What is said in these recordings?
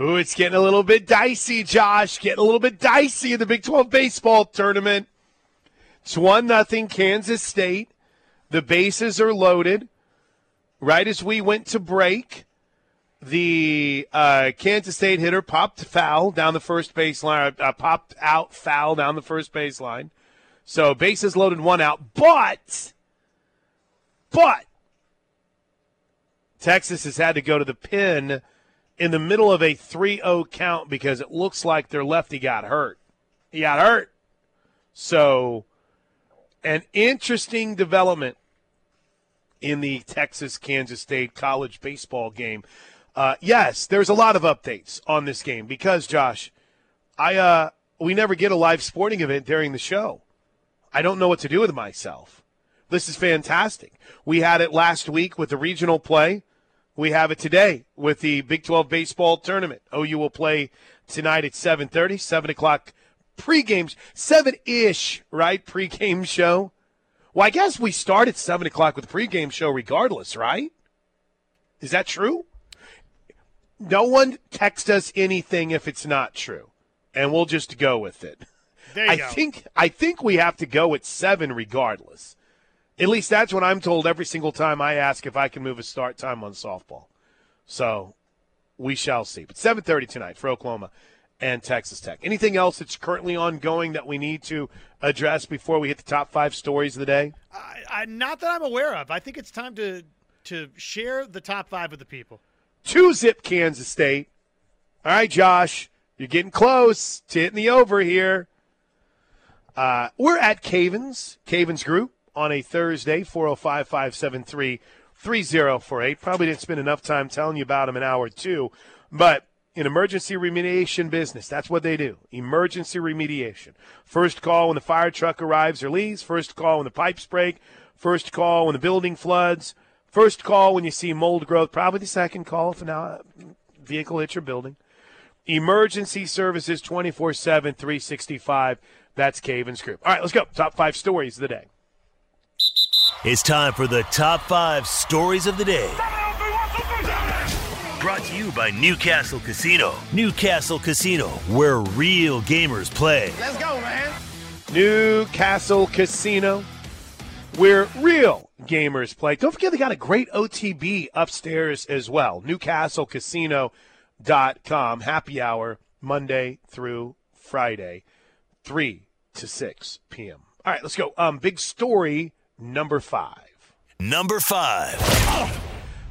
Ooh, it's getting a little bit dicey, Josh. Getting a little bit dicey in the Big 12 baseball tournament. It's 1 nothing Kansas State. The bases are loaded. Right as we went to break, the uh, Kansas State hitter popped foul down the first baseline, uh, popped out foul down the first baseline. So bases loaded, one out. But, but, Texas has had to go to the pin in the middle of a 3 0 count because it looks like their lefty got hurt. He got hurt. So, an interesting development in the Texas Kansas State college baseball game. Uh, yes, there's a lot of updates on this game because, Josh, I uh, we never get a live sporting event during the show. I don't know what to do with myself. This is fantastic. We had it last week with the regional play. We have it today with the Big 12 baseball tournament. OU will play tonight at 7:30, 7 o'clock pregame, 7-ish, right? Pregame show. Well, I guess we start at 7 o'clock with the pregame show regardless, right? Is that true? No one text us anything if it's not true, and we'll just go with it. I go. think I think we have to go at seven regardless. At least that's what I'm told every single time I ask if I can move a start time on softball. So we shall see. But 7:30 tonight for Oklahoma and Texas Tech. Anything else that's currently ongoing that we need to address before we hit the top five stories of the day? I, I, not that I'm aware of. I think it's time to to share the top five with the people. Two zip Kansas State. All right, Josh, you're getting close to hitting the over here. Uh, we're at Cavens, Cavens Group on a Thursday, 405 573 3048. Probably didn't spend enough time telling you about them an hour or two, but in emergency remediation business, that's what they do. Emergency remediation. First call when the fire truck arrives or leaves, first call when the pipes break, first call when the building floods, first call when you see mold growth, probably the second call if a vehicle hits your building. Emergency services 24 7, 365. That's Cavens Group. All right, let's go. Top five stories of the day. It's time for the top five stories of the day. Brought to you by Newcastle Casino. Newcastle Casino, where real gamers play. Let's go, man. Newcastle Casino, where real gamers play. Don't forget they got a great OTB upstairs as well. NewcastleCasino.com. Happy hour Monday through Friday, 3 to 6 p.m. All right, let's go. Um, big story number five. Number five.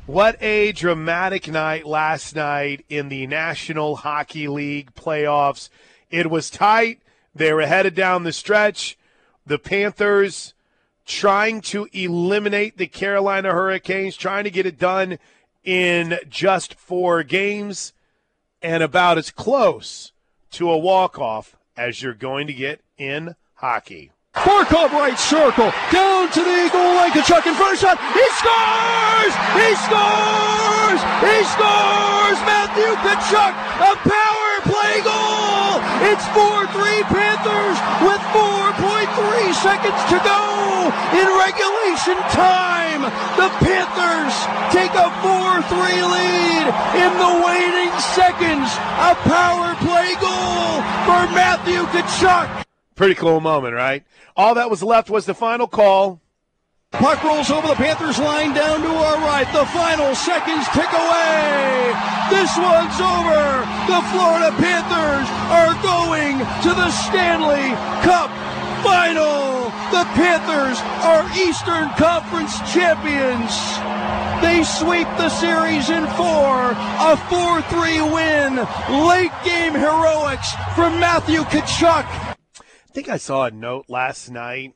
What a dramatic night last night in the National Hockey League playoffs. It was tight. They were headed down the stretch. The Panthers trying to eliminate the Carolina Hurricanes, trying to get it done in just four games, and about as close to a walk-off as you're going to get in hockey. Barkov right circle, down to the goal line, Tkachuk in first shot, he scores! He scores! He scores! Matthew Tkachuk, a power play goal! It's 4-3 Panthers with 4.3 seconds to go in regulation time. The Panthers take a 4-3 lead in the waning seconds. A power play goal for Matthew Tkachuk. Pretty cool moment, right? All that was left was the final call. Puck rolls over the Panthers line down to our right. The final seconds tick away. This one's over. The Florida Panthers are going to the Stanley Cup final. The Panthers are Eastern Conference champions. They sweep the series in four. A 4-3 win. Late game heroics from Matthew Tkachuk. I think I saw a note last night,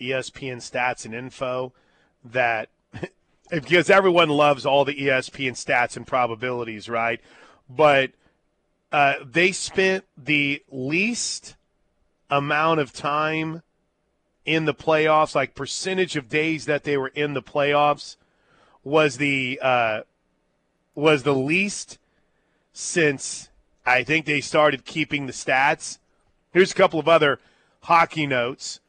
ESPN stats and info, that because everyone loves all the ESPN stats and probabilities, right? But uh, they spent the least amount of time in the playoffs, like percentage of days that they were in the playoffs, was the uh, was the least since I think they started keeping the stats. Here's a couple of other hockey notes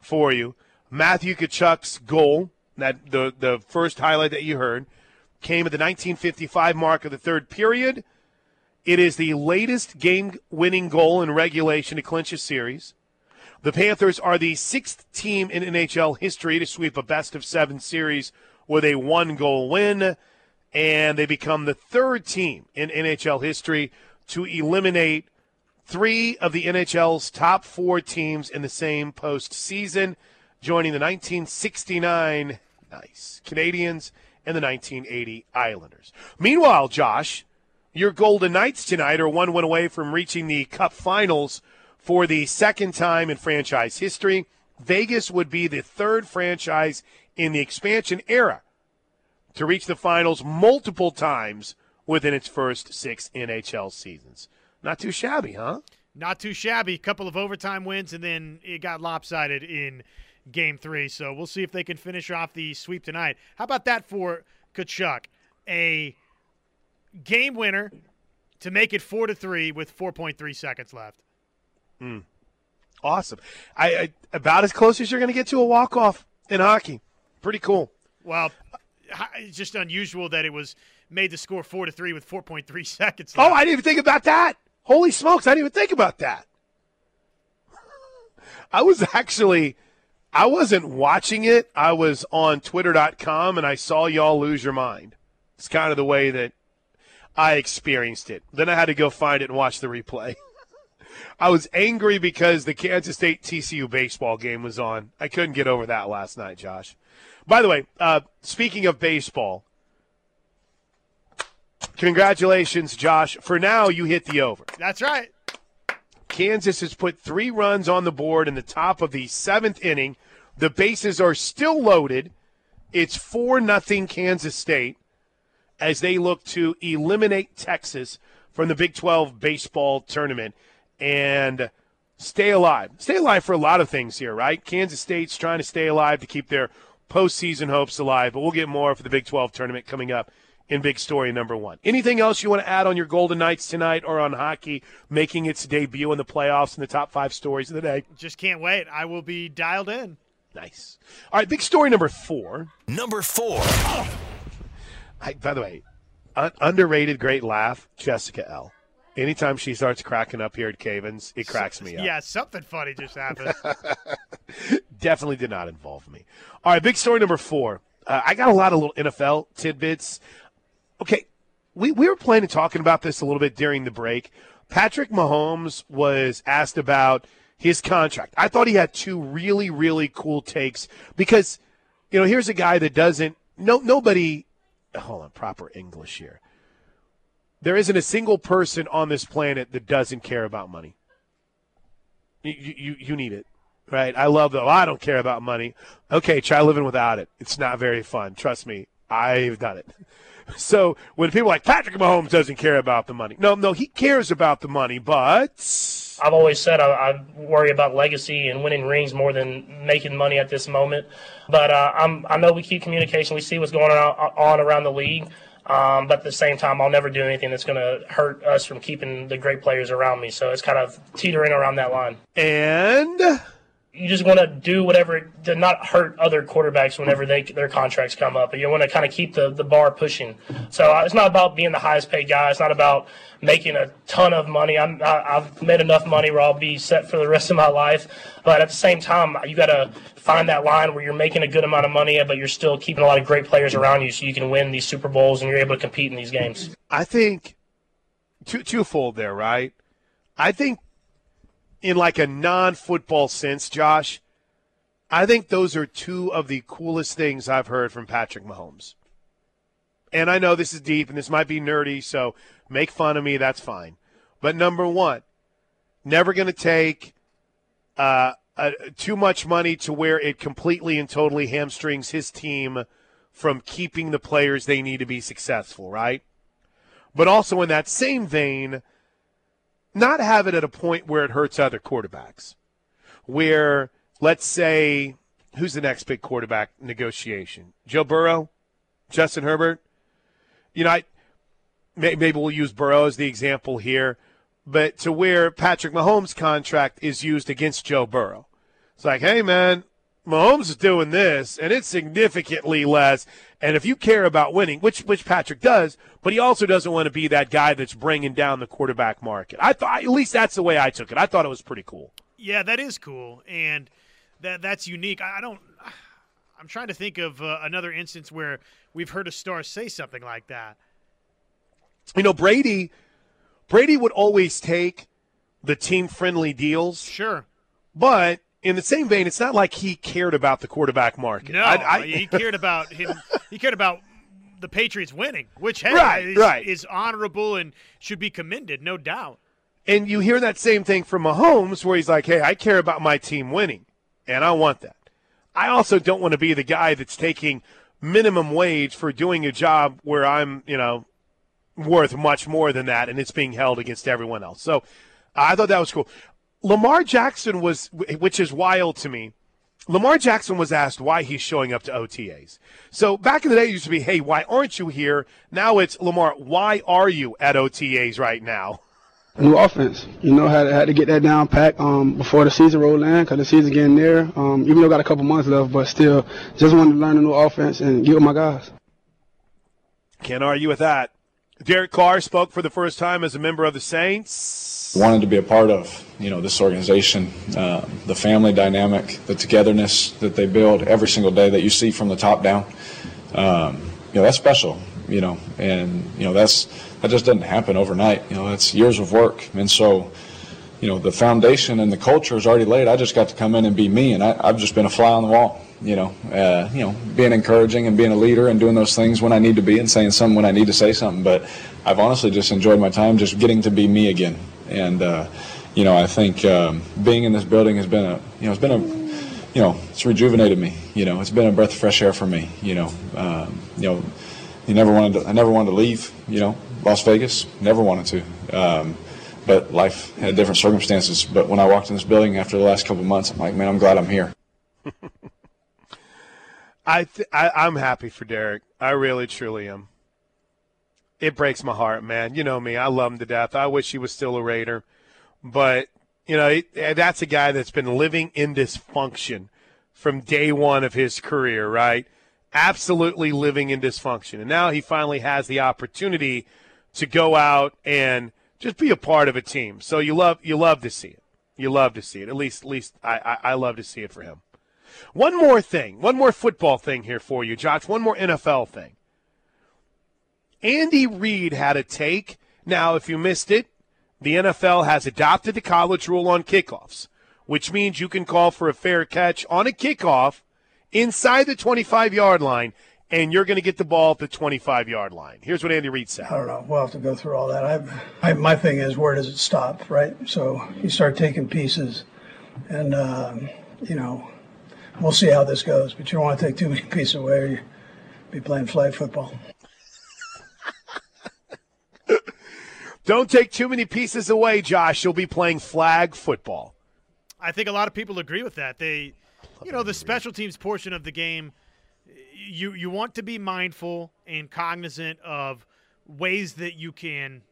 for you. Matthew Tkachuk's goal, that the the first highlight that you heard, came at the 1955 mark of the third period, It is the latest game winning goal in regulation to clinch a series. The Panthers are the sixth team in NHL history to sweep a best of seven series with a one goal win, and they become the third team in NHL history to eliminate three of the NHL's top four teams in the same postseason, joining the 1969 nice Canadiens and the 1980 Islanders. Meanwhile, Josh, your Golden Knights tonight are one win away from reaching the Cup Finals for the second time in franchise history. Vegas would be the third franchise in the expansion era to reach the finals multiple times within its first six NHL seasons. Not too shabby, huh? Not too shabby. A couple of overtime wins, and then it got lopsided in game three. So we'll see if they can finish off the sweep tonight. How about that for Tkachuk? A game winner to make it four to three with 4.3 seconds left. Hmm. Awesome. I, I about as close as you're going to get to a walk off in hockey. Pretty cool. Well, it's just unusual that it was made to score four to three with 4.3 seconds oh, left. Oh, I didn't even think about that. Holy smokes, I didn't even think about that. I was actually I wasn't watching it. I was on twitter.com and I saw y'all lose your mind. It's kind of the way that I experienced it. Then I had to go find it and watch the replay. I was angry because the Kansas State TCU baseball game was on. I couldn't get over that last night, Josh. By the way, uh, speaking of baseball, congratulations, Josh. For now, you hit the over. That's right. Kansas has put three runs on the board in the top of the seventh inning. The bases are still loaded. It's 4 nothing Kansas State as they look to eliminate Texas from the Big 12 baseball tournament and stay alive. Stay alive for a lot of things here, right? Kansas State's trying to stay alive to keep their postseason hopes alive, but we'll get more for the Big 12 tournament coming up in big story number one. Anything else you want to add on your Golden Knights tonight or on hockey making its debut in the playoffs in the top five stories of the day? Just can't wait. I will be dialed in. Nice. All right, big story number four. Number four. I, by the way, un- underrated great laugh, Jessica L. Anytime she starts cracking up here at Cavens, it cracks me up. Yeah, something funny just happened. Definitely did not involve me. All right, big story number four. Uh, I got a lot of little NFL tidbits. Okay, we, we were planning talking about this a little bit during the break. Patrick Mahomes was asked about his contract. I thought he had two really, really cool takes because, you know, here's a guy that doesn't, no, nobody, hold on, proper English here. There isn't a single person on this planet that doesn't care about money. You, you, you need it, right? I love though. I don't care about money. Okay, try living without it. It's not very fun. Trust me, I've done it. So when people like Patrick Mahomes doesn't care about the money, no, no, he cares about the money, but I've always said I, I worry about legacy and winning rings more than making money at this moment. But uh, I'm, I know we keep communication. We see what's going on, on around the league. Um, but at the same time, I'll never do anything that's going to hurt us from keeping the great players around me. So it's kind of teetering around that line. and You just want to do whatever to not hurt other quarterbacks whenever they their contracts come up. But you want to kind of keep the, the bar pushing. So uh, it's not about being the highest paid guy. It's not about making a ton of money. I'm, I, I've made enough money where I'll be set for the rest of my life. But at the same time, you got to find that line where you're making a good amount of money, but you're still keeping a lot of great players around you, so you can win these Super Bowls and you're able to compete in these games. I think two twofold there, right? I think in like a non-football sense, Josh, I think those are two of the coolest things I've heard from Patrick Mahomes. And I know this is deep and this might be nerdy, so make fun of me, that's fine. But number one, never going to take uh, uh, too much money to where it completely and totally hamstrings his team from keeping the players they need to be successful, right? But also in that same vein, not have it at a point where it hurts other quarterbacks. Where, let's say, who's the next big quarterback negotiation? Joe Burrow? Justin Herbert? You know, I, may- maybe we'll use Burrow as the example here, but to where Patrick Mahomes' contract is used against Joe Burrow. It's like, hey, man, Mahomes is doing this, and it's significantly less, And if you care about winning, which which Patrick does, but he also doesn't want to be that guy that's bringing down the quarterback market. I thought at least that's the way I took it. I thought it was pretty cool. Yeah, that is cool, and that that's unique. I don't. I'm trying to think of uh, another instance where we've heard a star say something like that. You know, Brady. Brady would always take the team friendly deals. Sure. But in the same vein, it's not like he cared about the quarterback market. No, I, I, he cared about him. He cared about the Patriots winning, which hey, Right, is, right. is honorable and should be commended, no doubt. And you hear that same thing from Mahomes, where he's like, "Hey, I care about my team winning, and I want that. I also don't want to be the guy that's taking minimum wage for doing a job where I'm, you know, worth much more than that, and it's being held against everyone else." So, I thought that was cool. Lamar Jackson was, which is wild to me. Lamar Jackson was asked why he's showing up to OTAs. So back in the day, it used to be, "Hey, why aren't you here?" Now it's Lamar, why are you at OTAs right now? new offense. You know, had had to get that down pat um, before the season rolled in because the season getting there. Um, even though I got a couple months left, but still, just wanted to learn a new offense and get with my guys. Can't argue with that. Derek Carr spoke for the first time as a member of the Saints. Wanted to be a part of you know this organization uh, the family dynamic the togetherness that they build every single day that you see from the top down. Um, you know that's special you know and you know that's that just doesn't happen overnight. You know that's years of work. And so you know the foundation and the culture is already laid. I just got to come in and be me and I, i've just been a fly on the wall you know uh, you know being encouraging and being a leader and doing those things when i need to be and saying something when i need to say something. But i've honestly just enjoyed my time just getting to be me again and uh, you know I think um, being in this building has been a you know it's been a you know it's rejuvenated me. You know it's been a breath of fresh air for me. You know um, you know you never wanted to, I never wanted to leave. You know Las Vegas never wanted to. Um, but life had different circumstances. But when I walked in this building after the last couple of months, I'm like, man, I'm glad I'm here. I, th- I I'm happy for Derek. I really truly am. It breaks my heart, man. You know me. I love him to death. I wish he was still a Raider, but you know it, eh, that's a guy that's been living in dysfunction from day one of his career, right? Absolutely living in dysfunction, and now he finally has the opportunity to go out and just be a part of a team. So you love you love to see it. You love to see it. At least, at least I, I, I love to see it for him. One more thing, one more football thing here for you, Josh. One more NFL thing. Andy Reid had a take. Now, if you missed it, the NFL has adopted the college rule on kickoffs, which means you can call for a fair catch on a kickoff inside the 25 yard line, and you're going to get the ball at the 25 yard line. Here's what Andy Reid said. I don't know. We'll have to go through all that. I, I, my thing is, where does it stop, right? So you start taking pieces, and um, you know, we'll see how this goes. But you don't want to take too many pieces away, or you be playing flag football. Don't take too many pieces away, Josh. You'll be playing flag football. I think a lot of people agree with that. They, you know, the special teams portion of the game, you you want to be mindful and cognizant of ways that you can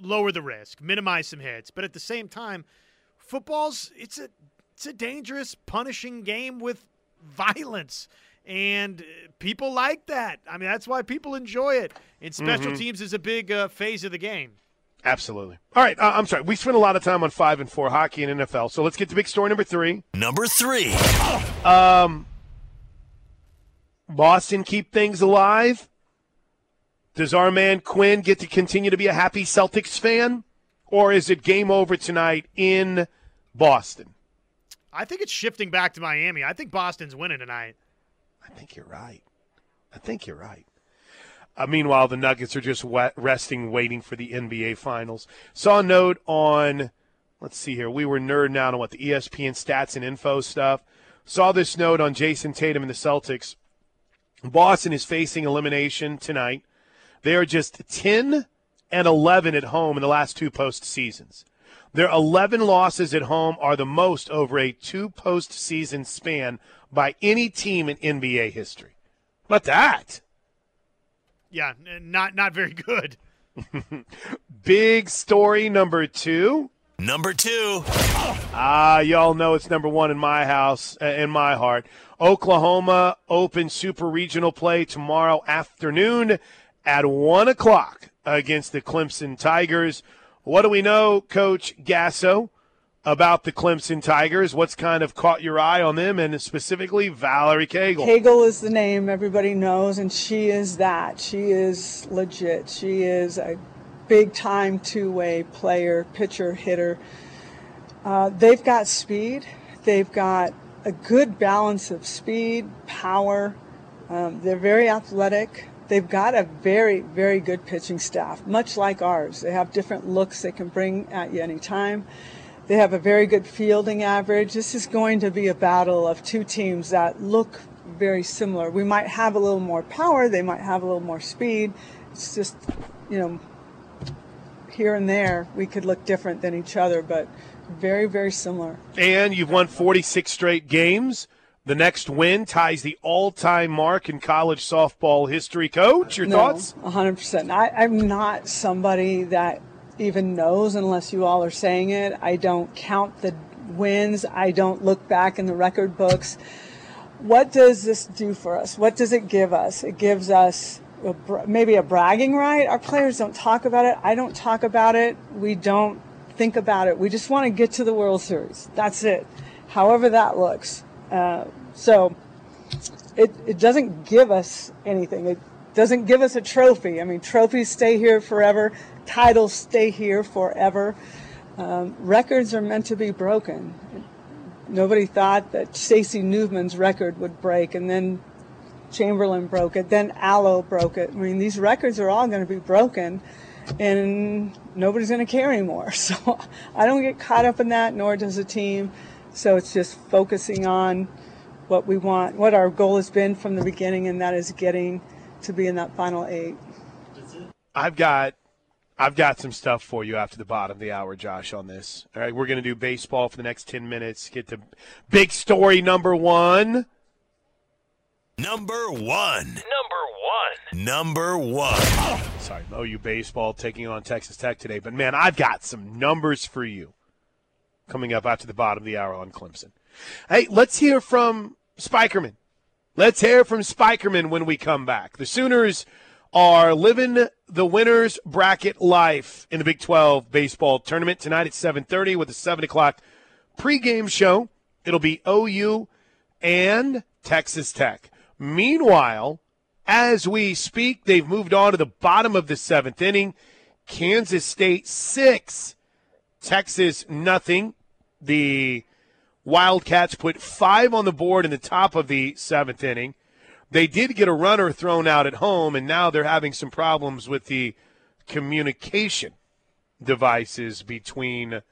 lower the risk, minimize some hits, but at the same time, football's it's a it's a dangerous, punishing game with violence. And people like that. I mean, that's why people enjoy it. And special Mhm. teams is a big uh, phase of the game. Absolutely. All right. Uh, I'm sorry. We spent a lot of time on five and four hockey and NFL. So let's get to big story number three. Number three. Um, Boston keep things alive. Does our man Quinn get to continue to be a happy Celtics fan, or is it game over tonight in Boston? I think it's shifting back to Miami. I think Boston's winning tonight. I think you're right. I think you're right. Uh, meanwhile, the Nuggets are just wet, resting, waiting for the NBA Finals. Saw a note on, let's see here. We were nerding out on what the ESPN stats and info stuff. Saw this note on Jayson Tatum and the Celtics. Boston is facing elimination tonight. They are just 10 and 11 at home in the last two postseasons. Their 11 losses at home are the most over a two postseason span by any team in NBA history. But that. Yeah, not not very good. Big story number two. Number two. Ah, y'all know it's number one in my house, uh, in my heart. Oklahoma Open Super Regional play tomorrow afternoon at 1 o'clock against the Clemson Tigers. What do we know, Coach Gasso, about the Clemson Tigers? What's kind of caught your eye on them, and specifically Valerie Cagle? Cagle is the name everybody knows, and she is that. She is legit. She is a big time two way player, pitcher, hitter. Uh, they've got speed. They've got a good balance of speed, power. Um, they're very athletic. They've got a very, very good pitching staff, much like ours. They have different looks they can bring at you anytime. They have a very good fielding average. This is going to be a battle of two teams that look very similar. We might have a little more power, they might have a little more speed. It's just, you know, here and there we could look different than each other, but very, very similar. And you've won 46 straight games. The next win ties the all-time mark in college softball history. Coach, your no, thoughts? 100%. I, I'm not somebody that even knows unless you all are saying it. I don't count the wins. I don't look back in the record books. What does this do for us? What does it give us? It gives us a, maybe a bragging right. Our players don't talk about it. I don't talk about it. We don't think about it. We just want to get to the World Series. That's it. However that looks. Uh, so it, it doesn't give us anything. It doesn't give us a trophy. I mean, trophies stay here forever, titles stay here forever. Um, records are meant to be broken. Nobody thought that Stacey Nuveman's record would break, and then Chamberlain broke it, then Alo broke it. I mean, these records are all going to be broken, and nobody's going to care anymore. So I don't get caught up in that, nor does the team. So it's just focusing on what we want, what our goal has been from the beginning, and that is getting to be in that final eight. I've got I've got some stuff for you after the bottom of the hour, Josh, on this. All right, we're going to do baseball for the next 10 minutes. Get to big story number one. Number one. Number one. Number one. Sorry, OU baseball taking on Texas Tech today. But, man, I've got some numbers for you coming up after the bottom of the hour on Clemson. Hey, let's hear from Spikerman. Let's hear from Spikerman when we come back. The Sooners are living the winners bracket life in the Big 12 baseball tournament tonight at 7:30 with a 7 o'clock pregame show. It'll be OU and Texas Tech. Meanwhile, as we speak, they've moved on to the bottom of the seventh inning. Kansas State six, Texas nothing. The Wildcats put five on the board in the top of the seventh inning. They did get a runner thrown out at home, and now they're having some problems with the communication devices between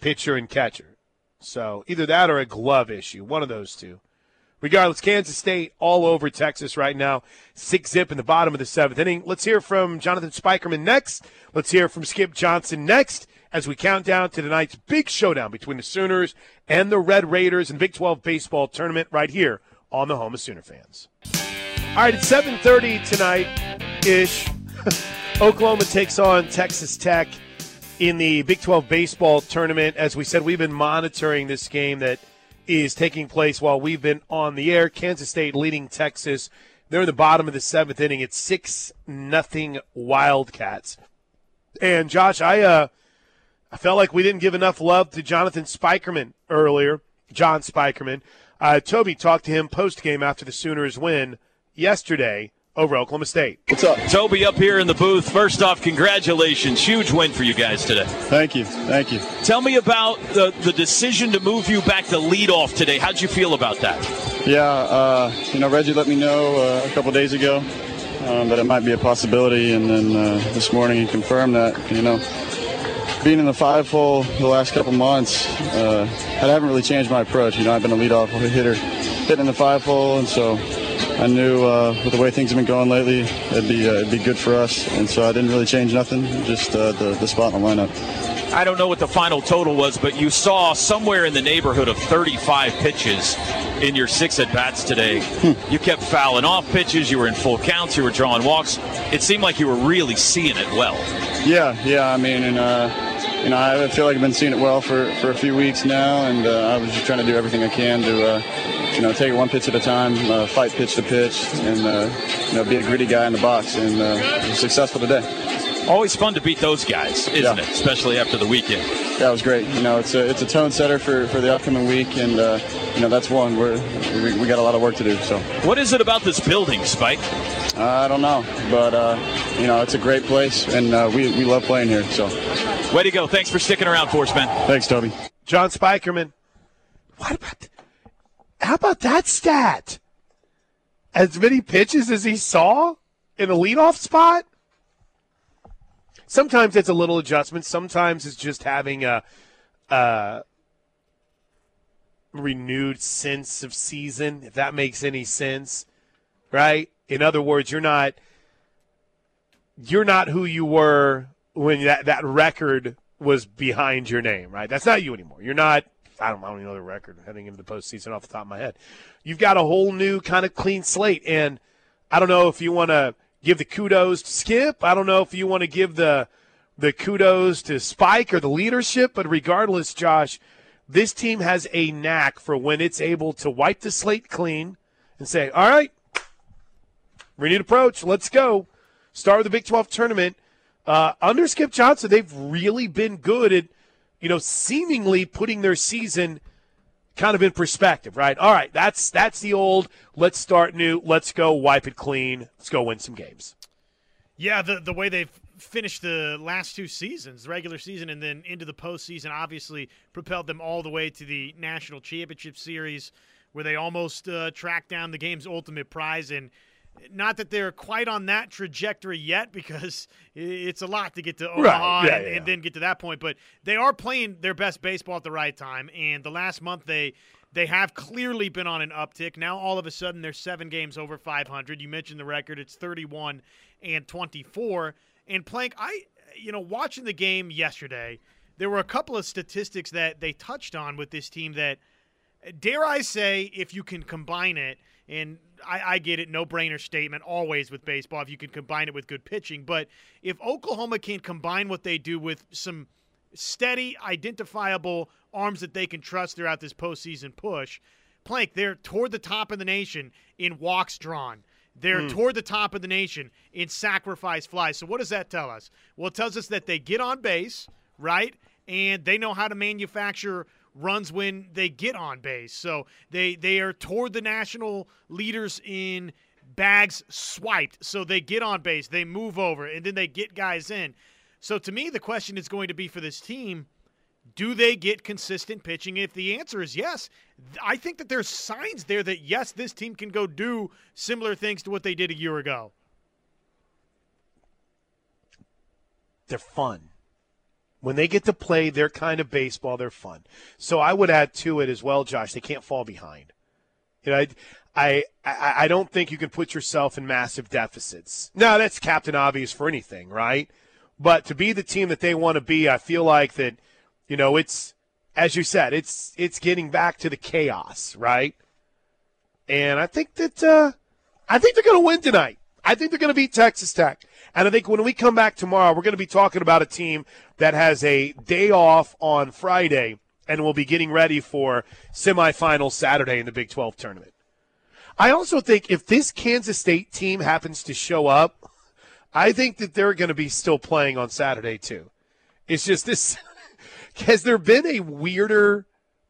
pitcher and catcher. So either that or a glove issue, one of those two. Regardless, Kansas State all over Texas right now, six zip in the bottom of the seventh inning. Let's hear from Jonathan Spikerman next. Let's hear from Skip Johnson next as we count down to tonight's big showdown between the Sooners and the Red Raiders in Big 12 baseball tournament right here on the home of Sooner fans. All right, it's 7:30 tonight ish. Oklahoma takes on Texas Tech in the Big 12 baseball tournament. As we said, we've been monitoring this game that is taking place while we've been on the air. Kansas State leading Texas. They're in the bottom of the seventh inning. It's six nothing Wildcats. And Josh, I uh, I felt like we didn't give enough love to Jonathan Spikerman earlier. John Spikerman. Uh, Toby talked to him post game after the Sooners win yesterday over Oklahoma State. What's up? Toby up here in the booth. First off, congratulations. Huge win for you guys today. Thank you. Thank you. Tell me about the, the decision to move you back to lead off today. How'd you feel about that? Yeah, uh, you know, Reggie let me know uh, a couple days ago um, that it might be a possibility, and then uh, this morning he confirmed that, you know, being in the five hole the last couple months, uh, I haven't really changed my approach. You know, I've been a leadoff hitter, hitting in the five hole, and so I knew uh, with the way things have been going lately, it'd be uh, it'd be good for us, and so I didn't really change nothing, just uh, the the spot in the lineup. I don't know what the final total was, but you saw somewhere in the neighborhood of 35 pitches in your six at bats today. Hmm. You kept fouling off pitches. You were in full counts. You were drawing walks. It seemed like you were really seeing it well. Yeah, yeah. I mean, and uh, you know, I feel like I've been seeing it well for, for a few weeks now, and uh, I was just trying to do everything I can to, uh, you know, take it one pitch at a time, uh, fight pitch to pitch, and uh, you know, be a gritty guy in the box, and uh, successful today. Always fun to beat those guys, isn't Yeah. it? Especially after the weekend. That was great. You know, it's a it's a tone setter for, for the upcoming week, and uh, you know that's one where we, we got a lot of work to do. So What is it about this building, Spike? I don't know, but uh, you know it's a great place, and uh, we we love playing here. So Way to go. Thanks for sticking around for us, man. thanks, Toby. John Spikerman. What about? How about that stat? As many pitches as he saw in a leadoff spot. Sometimes it's a little adjustment. Sometimes it's just having a, a renewed sense of season, if that makes any sense, right? In other words, you're not you're not who you were when that, that record was behind your name, right? That's not you anymore. You're not. I don't, I don't even know the record heading into the postseason off the top of my head. You've got a whole new kind of clean slate, and I don't know if you want to give the kudos to Skip. I don't know if you want to give the the kudos to Spike or the leadership, but regardless, Josh, this team has a knack for when it's able to wipe the slate clean and say, "All right, renewed approach, let's go." Start with the Big 12 tournament. Uh, under Skip Johnson, they've really been good at, you know, seemingly putting their season kind of in perspective, right? All right, that's that's the old. Let's start new. Let's go wipe it clean. Let's go win some games. Yeah, the the way they've finished the last two seasons, the regular season and then into the postseason, obviously propelled them all the way to the national championship series, where they almost uh, tracked down the game's ultimate prize. And not that they're quite on that trajectory yet, because it's a lot to get to Omaha Yeah, and, yeah. and then get to that point. But they are playing their best baseball at the right time. And the last month they they have clearly been on an uptick. Now all of a sudden they're seven games over 500. You mentioned the record; it's 31 and 24. And Plank, I you know watching the game yesterday, there were a couple of statistics that they touched on with this team that dare I say, if you can combine it, and I, I get it, no brainer statement always with baseball, if you can combine it with good pitching. But if Oklahoma can't combine what they do with some steady, identifiable arms that they can trust throughout this postseason push, Plank, they're toward the top of the nation in walks drawn. They're Hmm. toward the top of the nation in sacrifice flies. So what does that tell us? Well, it tells us that they get on base, right? And they know how to manufacture runs when they get on base. So they they are toward the national leaders in bags swiped. So they get on base, they move over, and then they get guys in. So to me, the question is going to be for this team do they get consistent pitching? If the answer is yes, I think that there's signs there that yes, this team can go do similar things to what they did a year ago. They're fun. When they get to play their kind of baseball, they're fun. So I would add to it as well, Josh. They can't fall behind. You know, I, I, I don't think you can put yourself in massive deficits. No, that's captain obvious for anything, right? But to be the team that they want to be, I feel like that. You know, it's as you said, it's it's getting back to the chaos, right? And I think that uh, I think they're going to win tonight. I think they're going to beat Texas Tech. And I think when we come back tomorrow, we're going to be talking about a team that has a day off on Friday and will be getting ready for semifinal Saturday in the Big 12 tournament. I also think if this Kansas State team happens to show up, I think that they're going to be still playing on Saturday too. It's just this has there been a weirder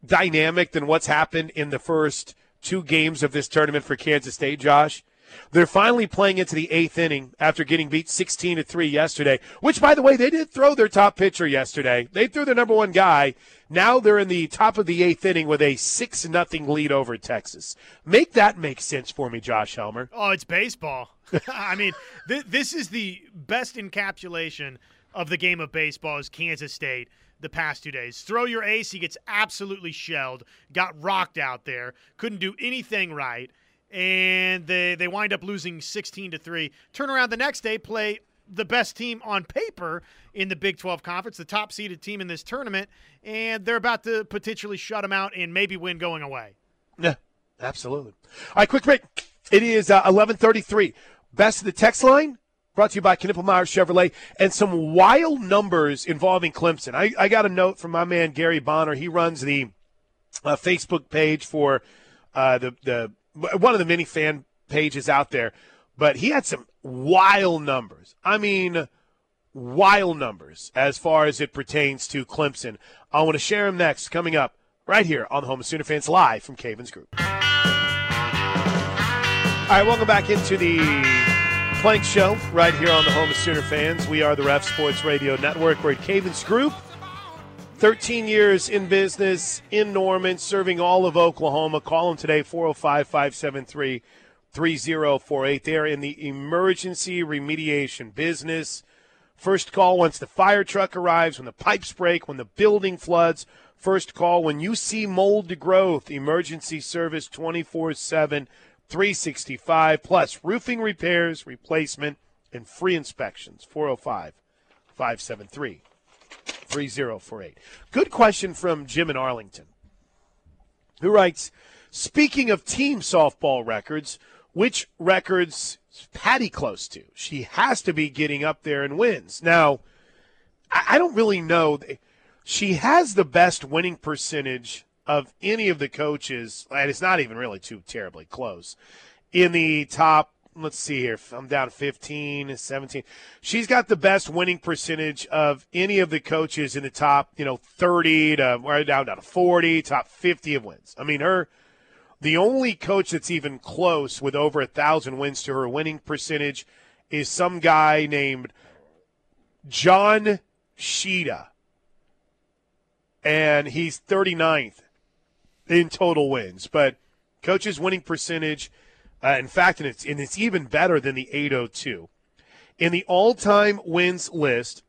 dynamic than what's happened in the first two games of this tournament for Kansas State, Josh? They're finally playing into the eighth inning after getting beat 16 to 3 yesterday, which, by the way, they did throw their top pitcher yesterday. They threw their number one guy. Now they're in the top of the eighth inning with a 6 nothing lead over Texas. Make that make sense for me, Josh Helmer. Oh, it's baseball. I mean, th- this is the best encapsulation of the game of baseball is Kansas State the past two days. Throw your ace, he gets absolutely shelled, got rocked out there, couldn't do anything right, and they they wind up losing 16 to 3. Turn around the next day, play the best team on paper in the Big 12 conference, the top seeded team in this tournament, and they're about to potentially shut them out and maybe win going away. Yeah, absolutely. All right, quick break. It is uh, 11:33. Best of the text line brought to you by Knippelmeyer Chevrolet, and some wild numbers involving Clemson. I, I got a note from my man Gary Bonner. He runs the uh, Facebook page for uh, the the one of the many fan pages out there, but he had some wild numbers. I mean, wild numbers as far as it pertains to Clemson. I want to share them next, coming up right here on the Home of Sooner Fans live from Cavens Group. All right, welcome back into the Plank Show right here on the Home of Sooner Fans. We are the Ref Sports Radio Network. We're at Cavens Group. 13 years in business in Norman, serving all of Oklahoma. Call them today, 405 573 3048. They're in the emergency remediation business. First call once the fire truck arrives, when the pipes break, when the building floods. First call when you see mold to growth. Emergency service 24 7, 365, plus roofing repairs, replacement, and free inspections. 405 573 3048. Good question from Jim in Arlington, who writes Speaking of team softball records, which records Patty close to? She has to be getting up there in wins. Now, I don't really know. She has the best winning percentage of any of the coaches, and it's not even really too terribly close. In the top let's see here. I'm down 15, 17. She's got the best winning percentage of any of the coaches in the top, you know, 30 to right down down to 40, top 50 of wins. I mean, her the only coach that's even close with over a thousand wins to her winning percentage is some guy named John Sheeta. And he's 39th in total wins. But coach's winning percentage – uh, in fact, and it's, and it's even better than the 802. In the all time wins list,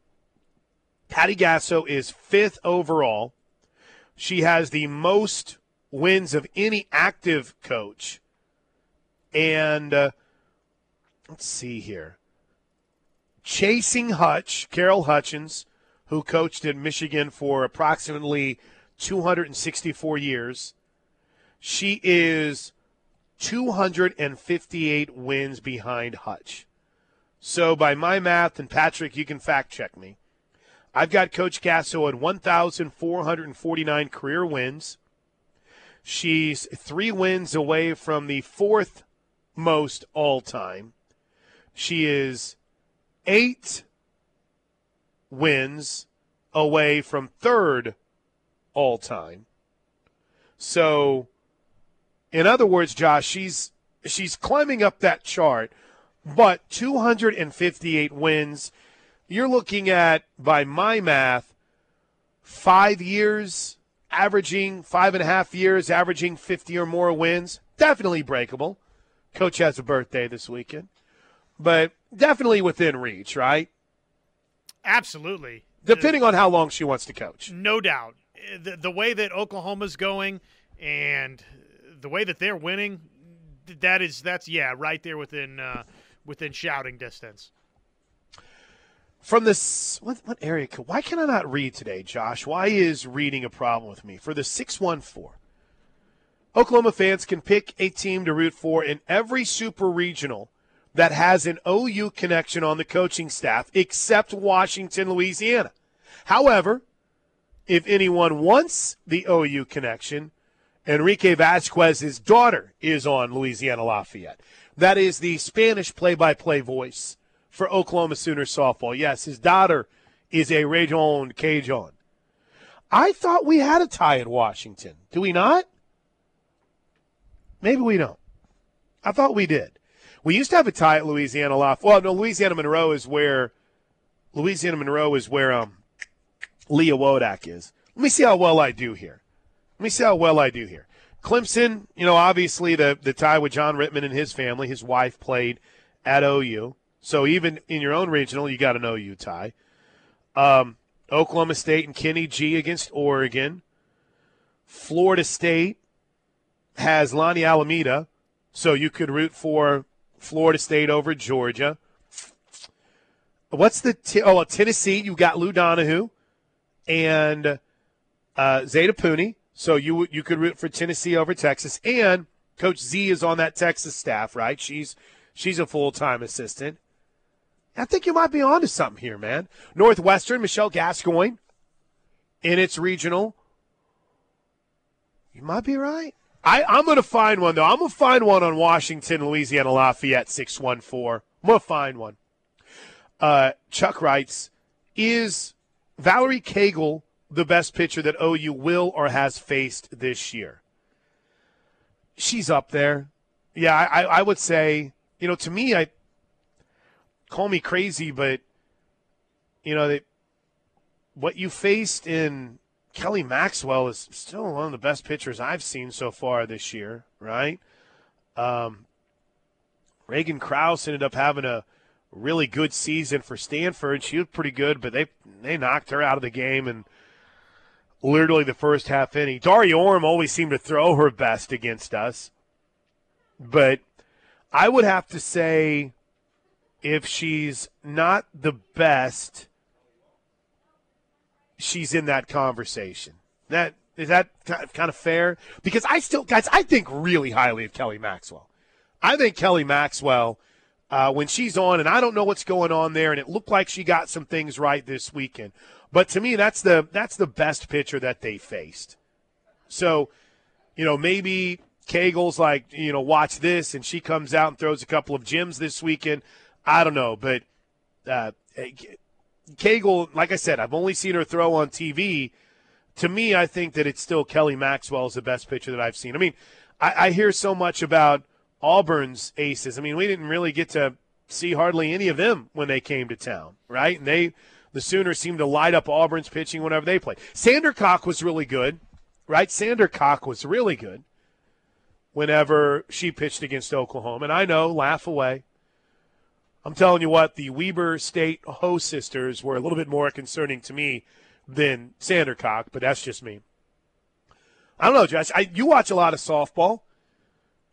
Patty Gasso is fifth overall. She has the most wins of any active coach. And uh, let's see here. Chasing Hutch, Carol Hutchins, who coached in Michigan for approximately 264 years. She is 258 wins behind Hutch. So, by my math, and Patrick, you can fact check me, I've got Coach Gasso at 1,449 career wins. She's three wins away from the fourth most all time. She is eight wins away from third all time. So in other words, Josh, she's she's climbing up that chart, but 258 wins. You're looking at, by my math, five years, averaging five and a half years, averaging 50 or more wins. Definitely breakable. Coach has a birthday this weekend, but definitely within reach, right? Absolutely. Depending on how long she wants to coach. No doubt. The, the way that Oklahoma's going and the way that they're winning, that is that's yeah, right there within uh, within shouting distance. From this, what, what area? Why can I not read today, Josh? Why is reading a problem with me? For the six one four, Oklahoma fans can pick a team to root for in every super regional that has an OU connection on the coaching staff, except Washington, Louisiana. However, if anyone wants the OU connection, Enrique Vasquez's daughter is on Louisiana Lafayette. That is the Spanish play by play voice for Oklahoma Sooner softball. Yes, his daughter is a Ragin' Cajun. I thought we had a tie in Washington. Do we not? Maybe we don't. I thought we did. We used to have a tie at Louisiana Lafayette. Well, no, Louisiana Monroe is where Louisiana Monroe is where um Leah Wodak is. Let me see how well I do here. Let me see how well I do here. Clemson, you know, obviously the, the tie with John Rittman and his family. His wife played at OU. So even in your own regional, you got an OU tie. Um, Oklahoma State and Kenny G against Oregon. Florida State has Lonni Alameda, so you could root for Florida State over Georgia. What's the t- oh Tennessee? You got Lou Donahue and uh, Zeta Pooney. So you you could root for Tennessee over Texas, and Coach Z is on that Texas staff, right? She's she's a full time assistant, I think you might be onto something here, man. Northwestern, Michelle Gascoigne in its regional. You might be right. I, I'm going to find one, though. I'm going to find one on Washington, Louisiana Lafayette 614. I'm going to find one. Uh, Chuck writes Is Valerie Cagle the best pitcher that OU will or has faced this year? She's up there. Yeah, I, I would say, you know, to me, I call me crazy, but you know, they, what you faced in Kelly Maxwell is still one of the best pitchers I've seen so far this year, right? Um, Reagan Kraus ended up having a really good season for Stanford. She was pretty good, but they they knocked her out of the game and literally the first half inning. Daria Orme always seemed to throw her best against us, but I would have to say if she's not the best, she's in that conversation. That is that kind of fair? Because I still, guys, I think really highly of Kelly Maxwell. I think Kelly Maxwell, uh, when she's on, and I don't know what's going on there, and it looked like she got some things right this weekend. But to me, that's the that's the best pitcher that they faced. So, you know, maybe Cagle's like, you know, watch this, and she comes out and throws a couple of gems this weekend. I don't know, but uh, Cagle, like I said, I've only seen her throw on TV. To me, I think that it's still Kelly Maxwell is the best pitcher that I've seen. I mean, I, I hear so much about Auburn's aces. I mean, we didn't really get to see hardly any of them when they came to town, right? And they, the Sooners seemed to light up Auburn's pitching whenever they played. Sandercock was really good, right? Sandercock was really good whenever she pitched against Oklahoma. And I know, laugh away. I'm telling you what, the Weber State Ho sisters were a little bit more concerning to me than Sandercock, but that's just me. I don't know, Josh. I, you watch a lot of softball.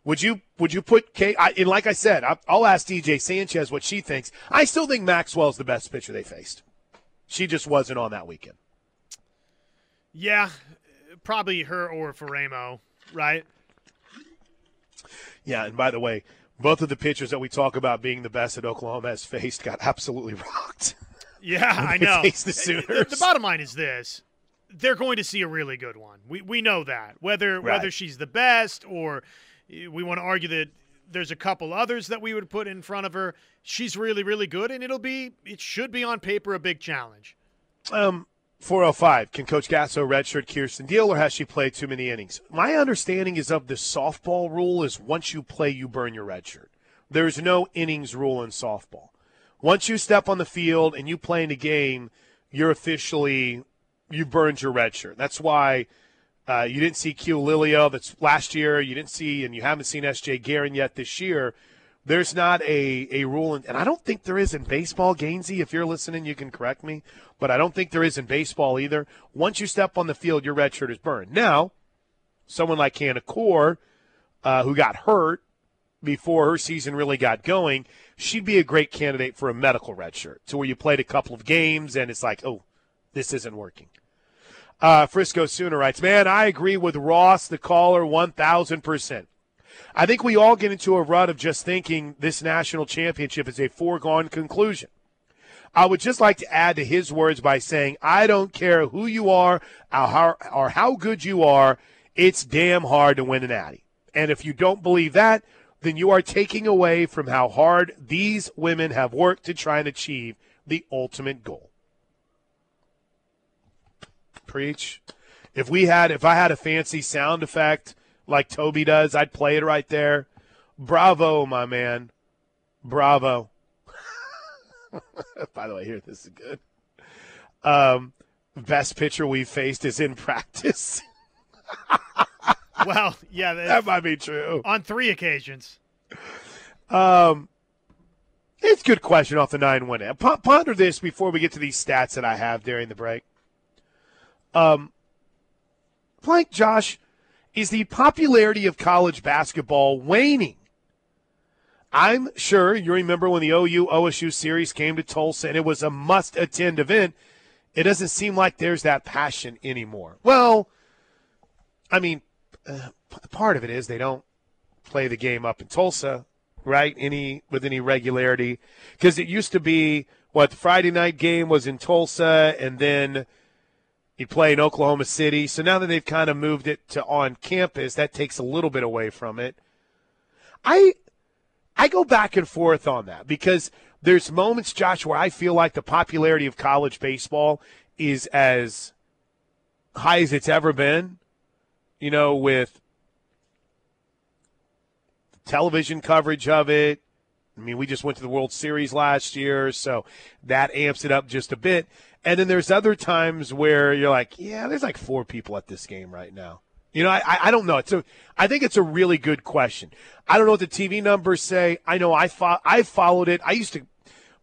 Would you would you put K? I, and like I said, I, I'll ask DJ Sanchez what she thinks. I still think Maxwell's the best pitcher they faced. She just wasn't on that weekend. Yeah, probably her or Faraimo, right? Yeah, and by the way, both of the pitchers that we talk about being the best that Oklahoma has faced got absolutely rocked. Yeah, I know. The, the, the, bottom line is this: they're going to see a really good one. We we know that whether right. whether she's the best or we want to argue that there's a couple others that we would put in front of her. She's really really good, and it'll be it should be on paper a big challenge. Um, 405. Can Coach Gasso redshirt Kirsten Deal, or has she played too many innings? My understanding is of the softball rule is once you play, you burn your redshirt. There's no innings rule in softball. Once you step on the field and you play in a game, you're officially you burned your redshirt. That's why uh, you didn't see Q Lilio that's last year. You didn't see, and you haven't seen S.J. Guerin yet this year there's not a, a rule, in, and I don't think there is in baseball, Gainsey. If you're listening, you can correct me, but I don't think there is in baseball either. Once you step on the field, your red shirt is burned. Now, someone like Hannah Coor, uh, who got hurt before her season really got going, she'd be a great candidate for a medical red shirt, to where you played a couple of games and it's like, oh, this isn't working. Uh, Frisco Sooner writes, man, I agree with Ross, the caller, 1,000%. I think we all get into a rut of just thinking this national championship is a foregone conclusion. I would just like to add to his words by saying, I don't care who you are or how, good you are, it's damn hard to win an Natty. And if you don't believe that, then you are taking away from how hard these women have worked to try and achieve the ultimate goal. Preach. If we had, if I had a fancy sound effect like Toby does, I'd play it right there. Bravo, my man. Bravo. By the way, here, this is good. Um, best pitcher we've faced is in practice. well, yeah, that might be true. On three occasions. Um, it's a good question off the nine one. Ponder this before we get to these stats that I have during the break. Um, Plank, Josh, is the popularity of college basketball waning? I'm sure you remember when the OU OSU series came to Tulsa and it was a must attend event. It doesn't seem like there's that passion anymore. Well, I mean, uh, part of it is they don't play the game up in Tulsa. right? Any with any regularity, because it used to be what the Friday night game was in Tulsa, and then you play in Oklahoma City. So now that they've kind of moved it to on campus, that takes a little bit away from it. I I go back and forth on that because there's moments, Josh, where I feel like the popularity of college baseball is as high as it's ever been. You know, with television coverage of it. I mean, we just went to the World Series last year, so that amps it up just a bit. And then there's other times where you're like, yeah, there's like four people at this game right now. You know, I, I don't know. It's a, I think it's a really good question. I don't know what the TV numbers say. I know I fo- I followed it. I used to,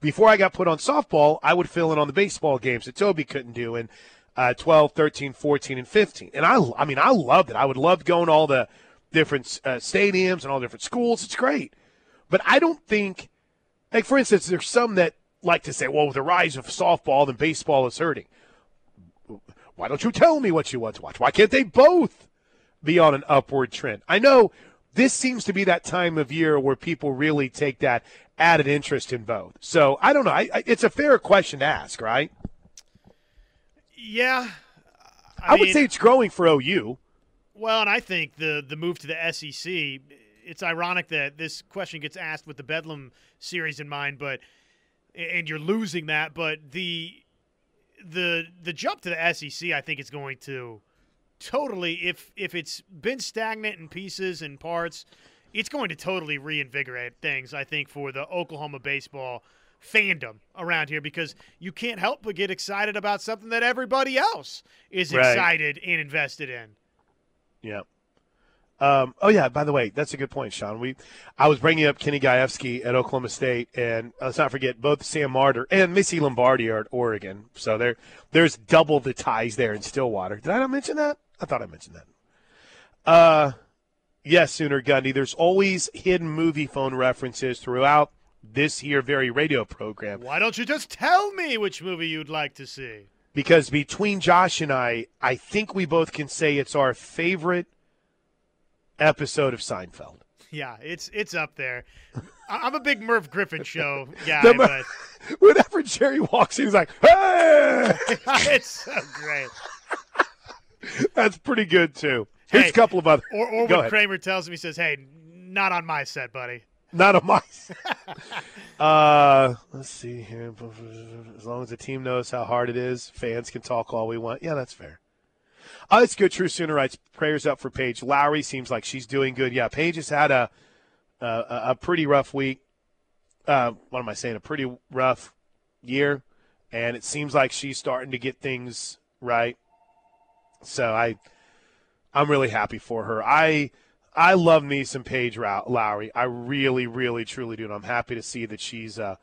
before I got put on softball, I would fill in on the baseball games that Toby couldn't do in uh, 12, 13, 14, and 15. And I, I mean, I loved it. I would love going to all the different uh, stadiums and all different schools. It's great. But I don't think, like, for instance, there's some that like to say, well, with the rise of softball, then baseball is hurting. Why don't you tell me what you want to watch? Why can't they both be on an upward trend? I know this seems to be that time of year where people really take that added interest in both. So I don't know. I, I, it's a fair question to ask, right? Yeah. I, I mean, would say it's growing for OU. Well, and I think the the move to the SEC. It's ironic that this question gets asked with the Bedlam series in mind, but and you're losing that. But the the the jump to the SEC, I think, is going to totally if if it's been stagnant in pieces and parts, it's going to totally reinvigorate things. I think for the Oklahoma baseball fandom around here because you can't help but get excited about something that everybody else is right. excited and invested in. Yeah. Um, oh yeah. By the way, that's a good point, Sean. We, I was bringing up Kenny Gajewski at Oklahoma State, and let's not forget both Sam Marder and Missy Lombardi are at Oregon. So there, there's double the ties there in Stillwater. Did I not mention that? I thought I mentioned that. Uh, yes, Sooner Gundy. There's always hidden Moviefone references throughout this here very radio program. Why don't you just tell me which movie you'd like to see? Because between Josh and I, I think we both can say it's our favorite episode of Seinfeld. Yeah, it's it's up there. I'm a big Merv Griffin show guy, but whenever Jerry walks in, he's like, "Hey!" it's so great. That's pretty good too. Here's hey, a couple of other. Or, or when ahead. Kramer tells him, he says, "Hey, not on my set, buddy." Not on my. uh, let's see here. As long as the team knows how hard it is, fans can talk all we want. Yeah, that's fair. Oh, it's good. True Sooner writes prayers up for Paige. Lowry seems like she's doing good. Yeah, Paige has had a a, a pretty rough week. Uh, what am I saying? A pretty rough year, and it seems like she's starting to get things right. So I, I'm really happy for her. I I love me some Paige Lowry. I really, really, truly do. And I'm happy to see that she's uh,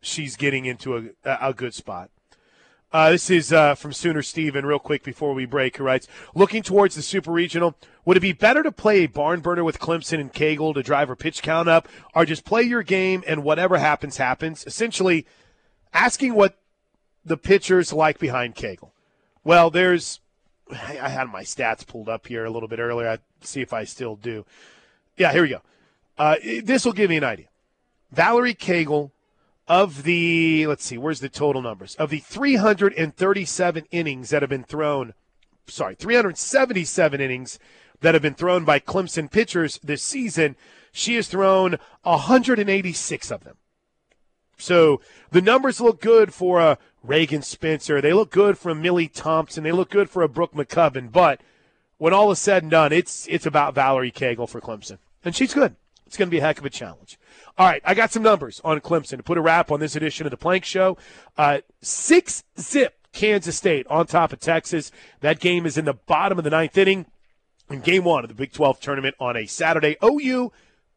she's getting into a, a good spot. Uh, this is uh, from Sooner Steven, real quick before we break, who writes Looking towards the Super Regional, would it be better to play a barn burner with Clemson and Cagle to drive our pitch count up, or just play your game and whatever happens, happens? Essentially, asking what the pitchers like behind Cagle. Well, there's. I had my stats pulled up here a little bit earlier. I see if I still do. Yeah, here we go. Uh, this will give me an idea. Valerie Cagle of the let's see where's the total numbers? Of the 337 innings that have been thrown sorry 377 innings that have been thrown by clemson pitchers this season she has thrown 186 of them. So the numbers look good for a reagan spencer. They look good for a millie thompson. They look good for a brooke mccubbin. But when all is said and done it's it's about valerie cagle for clemson. And she's good it's going to be a heck of a challenge all right, I got some numbers on Clemson to put a wrap on this edition of the Plank Show. Uh, six zip Kansas State on top of Texas. That game is in the bottom of the ninth inning in game one of the Big 12 tournament on a Saturday. OU,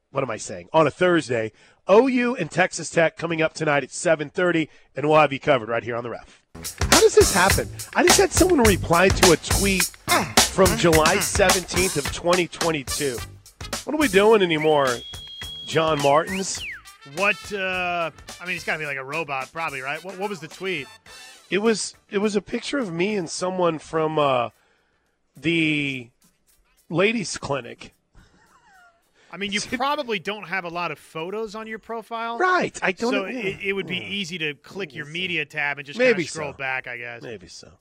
what am I saying? On a Thursday. OU and Texas Tech coming up tonight at 7:30, and we'll have you covered right here on the ref. How does this happen? I just had someone reply to a tweet from July 17th of 2022. What are we doing anymore? John Martins. What? Uh, I mean, he's got to be like a robot, probably, right? What, what was the tweet? It was it was a picture of me and someone from uh, the ladies' clinic. I mean, you probably don't have a lot of photos on your profile, Right. I don't So know. it, it would be easy to click your media tab and just Maybe scroll so. back, I guess. Maybe so.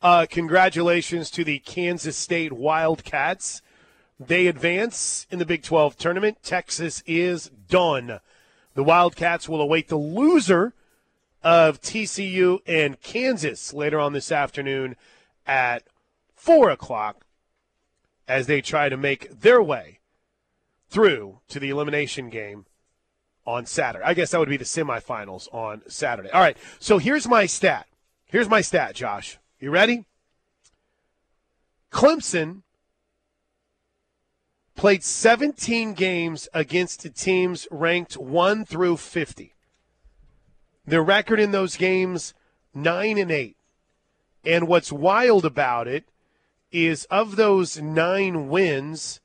Uh, congratulations to the Kansas State Wildcats. They advance in the Big 12 tournament. Texas is done. The Wildcats will await the loser of TCU and Kansas later on this afternoon at 4 o'clock as they try to make their way through to the elimination game on Saturday. I guess that would be the semifinals on Saturday. All right, so here's my stat. Here's my stat, Josh. You ready? Clemson played 17 games against teams ranked 1 through 50. Their record in those games 9 and 8. And what's wild about it is of those 9 wins,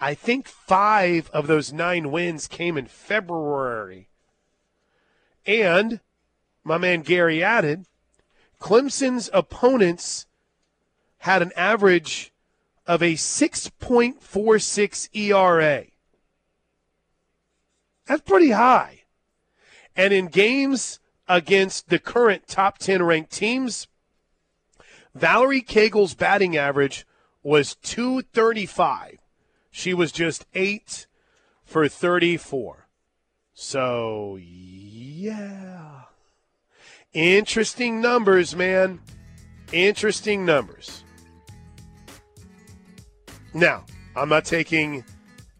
I think 5 of those 9 wins came in February. And my man Gary added, Clemson's opponents had an average of a 6.46 ERA. That's pretty high. And in games against the current top 10 ranked teams, Valerie Cagle's batting average was 235. She was just 8 for 34. So, yeah. Interesting numbers, man. Interesting numbers. Now, I'm not taking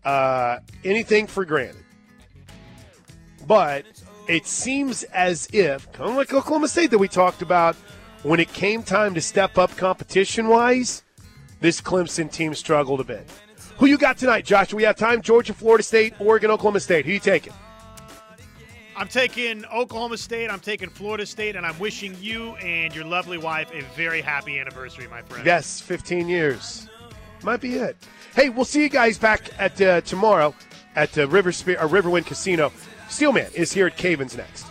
uh, anything for granted, but it seems as if, kind of like Oklahoma State that we talked about, when it came time to step up competition wise, this Clemson team struggled a bit. Who you got tonight, Josh? We have time? Georgia, Florida State, Oregon, Oklahoma State. Who you taking? I'm taking Oklahoma State, I'm taking Florida State, and I'm wishing you and your lovely wife a very happy anniversary, my friend. Yes, 15 years. Might be it. Hey, we'll see you guys back at uh, tomorrow at uh, River Spe- uh, Riverwind Casino. Steelman is here at Cavens next.